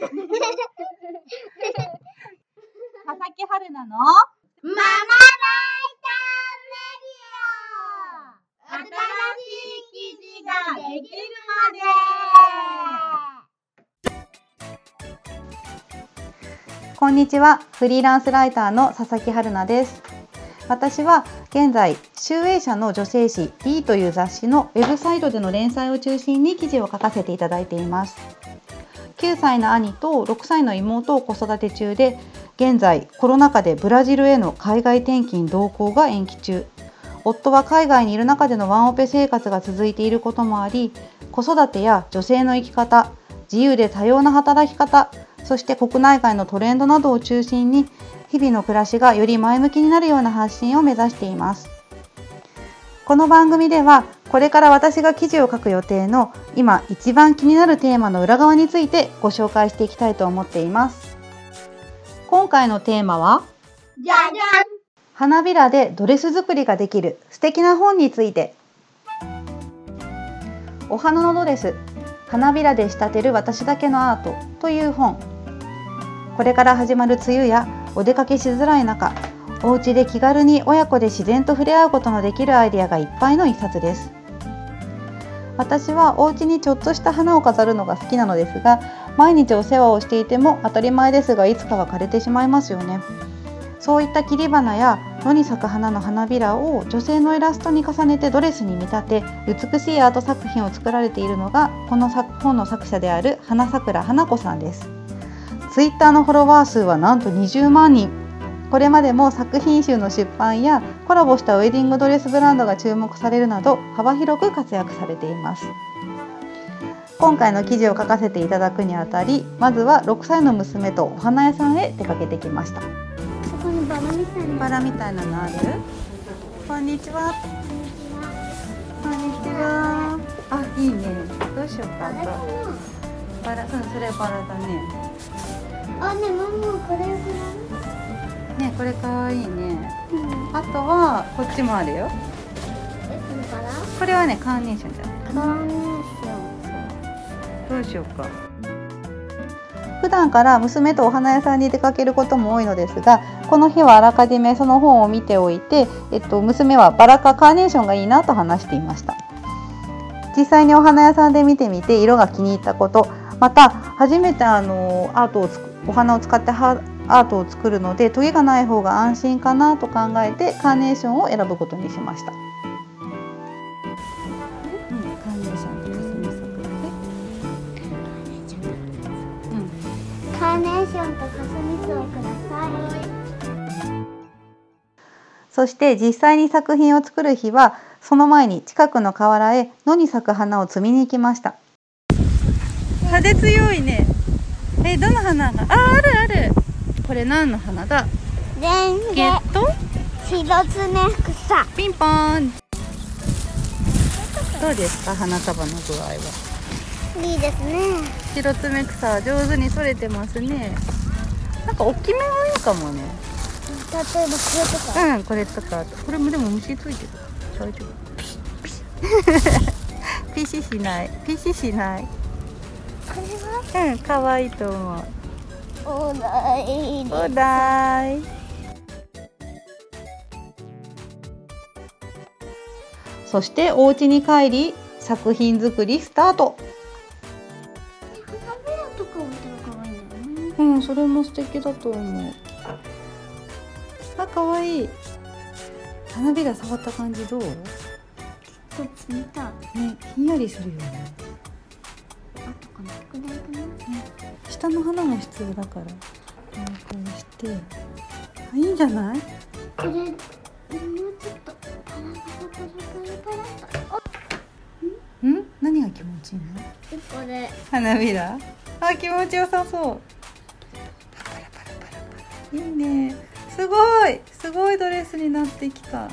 佐々木春菜のママライターメディア新しい記事ができるまで。こんにちは。フリーランスライターの佐々木春菜です。私は現在集英社の女性誌 D という雑誌のウェブサイトでの連載を中心に記事を書かせていただいています9歳の兄と6歳の妹を子育て中で現在コロナ禍でブラジルへの海外転勤同行が延期中。夫は海外にいる中でのワンオペ生活が続いていることもあり子育てや女性の生き方自由で多様な働き方そして国内外のトレンドなどを中心に日々の暮らしがより前向きになるような発信を目指しています。この番組ではこれから私が記事を書く予定の今一番気になるテーマの裏側についてご紹介していきたいと思っています。今回のテーマはじゃじゃん。花びらでドレス作りができる素敵な本について。お花のドレス花びらで仕立てる私だけのアートという本。これから始まる梅雨やお出かけしづらい中お家で気軽に親子で自然と触れ合うことのできるアイデアがいっぱいの一冊です。私はお家にちょっとした花を飾るのが好きなのですが毎日お世話をしていても当たり前ですがいつかは枯れてしまいますよね。そういった切り花や野に咲く花の花びらを女性のイラストに重ねてドレスに見立て美しいアート作品を作られているのがこの本の作者である花桜花子さんです。ツイッターのフォロワー数はなんと20万人。これまでも作品集の出版やコラボしたウェディングドレスブランドが注目されるなど幅広く活躍されています。今回の記事を書かせていただくにあたりまずは6歳の娘とお花屋さんへ出かけてきました。そこにバラみたいな。バラみたいなのある？こんにちは。こんにちは。あ、いいね。どうしようか。バラ、うん、それバラだね。なあねママこれね、これかわいいね。うん。あとはこっちもあるよ。えこれはね、カーネーションじゃない。カーネーション。どうしようか。普段から娘とお花屋さんに出かけることも多いのですがこの日はあらかじめその本を見ておいて、えっと、娘はバラかカーネーションがいいなと話していました。実際にお花屋さんで見てみて色が気に入ったことまた初めてあのアートをつくお花を使ってはアートを作るのでトゲがない方が安心かなと考えてカーネーションを選ぶことにしました、うん、カーネーションとカーネーションとかすみそをください。そして実際に作品を作る日はその前に近くの河原へ野に咲く花を摘みに行きました。派手強いね。えどの花が？ああるあるこれ何の花だ？レンゲ。ゲット？白爪草。ピンポーン。どうですか花束の具合は？いいですね。白爪草上手に取れてますね。なんか大きめがいいかもね。例えばこれとか。うんこれとかこれもでも虫ついてる。大丈夫。ピシピシピシしない。ピシしない。これは？うん可愛いと思うお題おだい。そしてお家に帰り作品作りスタート。うんそれも素敵だと思う。あ可愛い。花びら触った感じどう？ねこれ冷た。いひんやりするよねくないかな下の花も必要だからこうして。あいいんじゃない？これもうちょっとパラパラパラパラパラパラん？何が気持ちいいの？おこれ花びら？あ気持ちよさそう。パラパラパラパラ。いいね。すごい！すごいドレスになってきた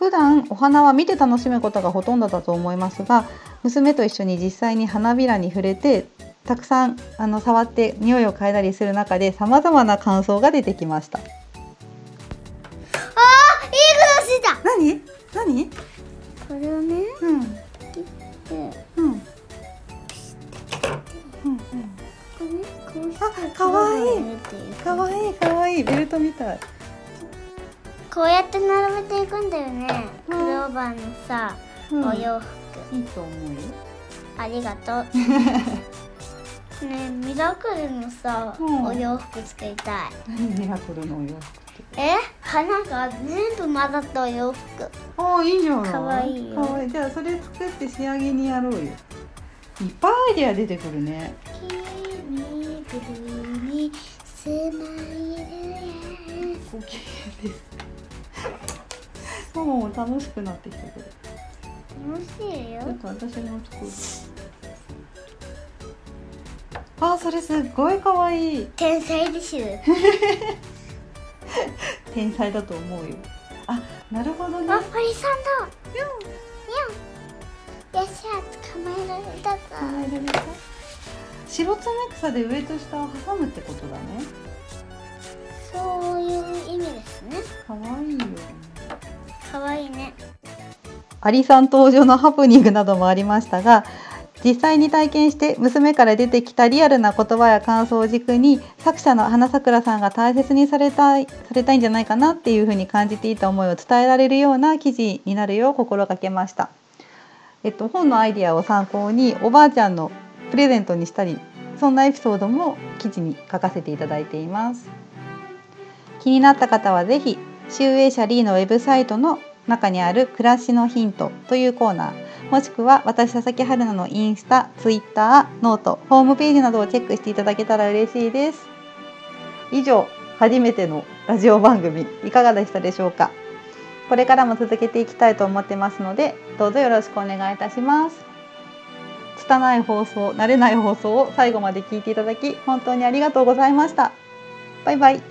普段お花は見て楽しむことがほとんどだと思いますが娘と一緒に実際に花びらに触れてたくさんあの触って匂いを嗅いだりする中で様々な感想が出てきました。あーいいことした何？何？これをねうん。切って。うん。うんうん。あかわい。いかわいいかわいい。ベルトみたい。こうやって並べてバーのさ、うん。お洋服。いいと思うよ。ありがとう。ねえミラクルのさ、うん。お洋服作りたい。何ミラクルのお洋服って？え？花が全部混ざったお洋服。ああいいじゃないかわいいよ。かわいい。じゃあそれ作って仕上げにやろうよ。いっぱいアイデア出てくるね。君ブルーにスマイルへご機嫌ですもう楽しくなってきたけど。楽しいよ。ちょっと私も作る。あそれすっごいかわい。い天才です。天才だと思うよ。あなるほどね。あパリさんだ。にゃんよっしゃ捕まえられたぞ。考えられた？白爪草で上と下を挟むってことだねアリさん登場のハプニングなどもありましたが実際に体験して娘から出てきたリアルな言葉や感想を軸に作者の花さくらさんが大切にされたいされたいんじゃないかなっていうふうに感じていた思いを伝えられるような記事になるよう心がけました。えっと、本のアイデアを参考におばあちゃんのプレゼントにしたりそんなエピソードも記事に書かせていただいています。気になった方はぜひ集英社リーのウェブサイトの中にある暮らしのヒントというコーナーもしくは私佐々木春菜のインスタ、ツイッター、ノート、ホームページなどをチェックしていただけたら嬉しいです。以上、初めてのラジオ番組いかがでしたでしょうか？これからも続けていきたいと思ってますので、どうぞよろしくお願いいたします。拙い放送、慣れない放送を最後まで聞いていただき本当にありがとうございました。バイバイ。